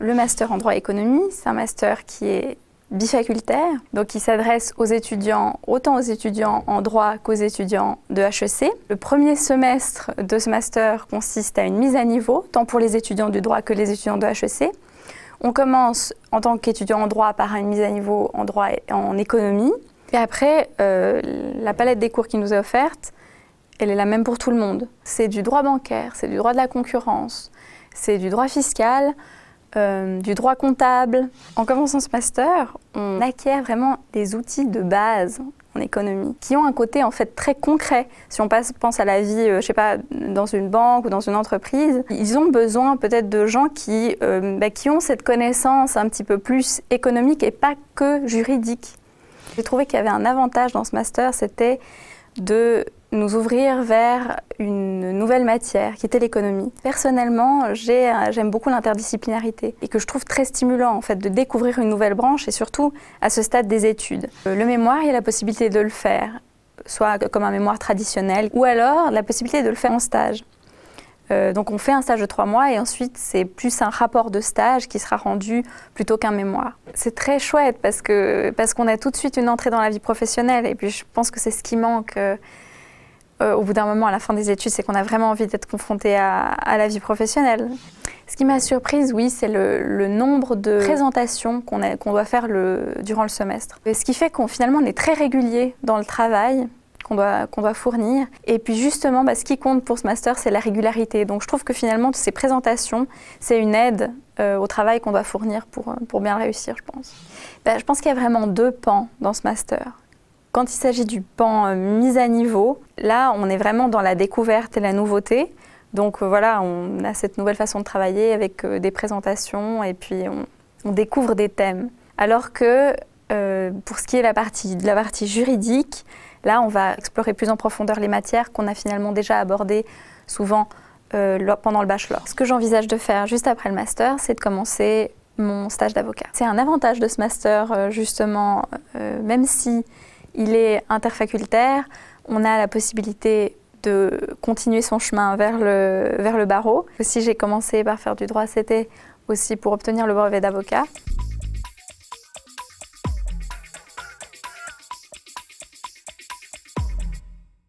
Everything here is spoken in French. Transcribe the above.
le master en droit et économie. C'est un master qui est bifacultaire, donc il s'adresse aux étudiants, autant aux étudiants en droit qu'aux étudiants de HEC. Le premier semestre de ce master consiste à une mise à niveau, tant pour les étudiants du droit que les étudiants de HEC. On commence en tant qu'étudiant en droit par une mise à niveau en droit et en économie. Et après, euh, la palette des cours qui nous est offerte, elle est la même pour tout le monde. C'est du droit bancaire, c'est du droit de la concurrence, c'est du droit fiscal, euh, du droit comptable. En commençant ce master, on acquiert vraiment des outils de base en économie qui ont un côté en fait très concret. Si on passe, pense à la vie, euh, je sais pas, dans une banque ou dans une entreprise, ils ont besoin peut-être de gens qui, euh, bah, qui ont cette connaissance un petit peu plus économique et pas que juridique. J'ai trouvé qu'il y avait un avantage dans ce master, c'était de nous ouvrir vers une nouvelle matière qui était l'économie. Personnellement, j'aime beaucoup l'interdisciplinarité et que je trouve très stimulant en fait de découvrir une nouvelle branche et surtout à ce stade des études. Euh, le mémoire, il y a la possibilité de le faire, soit comme un mémoire traditionnel ou alors la possibilité de le faire en stage. Euh, donc on fait un stage de trois mois et ensuite c'est plus un rapport de stage qui sera rendu plutôt qu'un mémoire. C'est très chouette parce que parce qu'on a tout de suite une entrée dans la vie professionnelle et puis je pense que c'est ce qui manque. Euh, euh, au bout d'un moment, à la fin des études, c'est qu'on a vraiment envie d'être confronté à, la vie professionnelle. Ce qui m'a surprise, oui, c'est le, nombre de présentations qu'on doit faire durant le semestre. Ce qui fait qu'on finalement on est très régulier dans le travail qu'on doit, fournir. Et puis justement, bah, ce qui compte pour ce master, c'est la régularité. Donc je trouve que finalement, ces présentations, c'est une aide euh, au travail qu'on doit fournir pour, pour bien réussir, je pense. Bah, je pense qu'il y a vraiment deux pans dans ce master. Quand il s'agit du pan euh, mise à niveau, là, on est vraiment dans la découverte et la nouveauté. Donc euh, voilà, on a cette nouvelle façon de travailler avec euh, des présentations et puis on, découvre des thèmes. Alors que pour ce qui est de la partie juridique, là, on va explorer plus en profondeur les matières qu'on a finalement déjà abordées souvent pendant le bachelor. Ce que j'envisage de faire juste après le master, c'est de commencer mon stage d'avocat. C'est un avantage de ce master, justement, même si il est interfacultaire. On a la possibilité de continuer son chemin vers le, vers le barreau. Si j'ai commencé par faire du droit, c'était aussi pour obtenir le brevet d'avocat.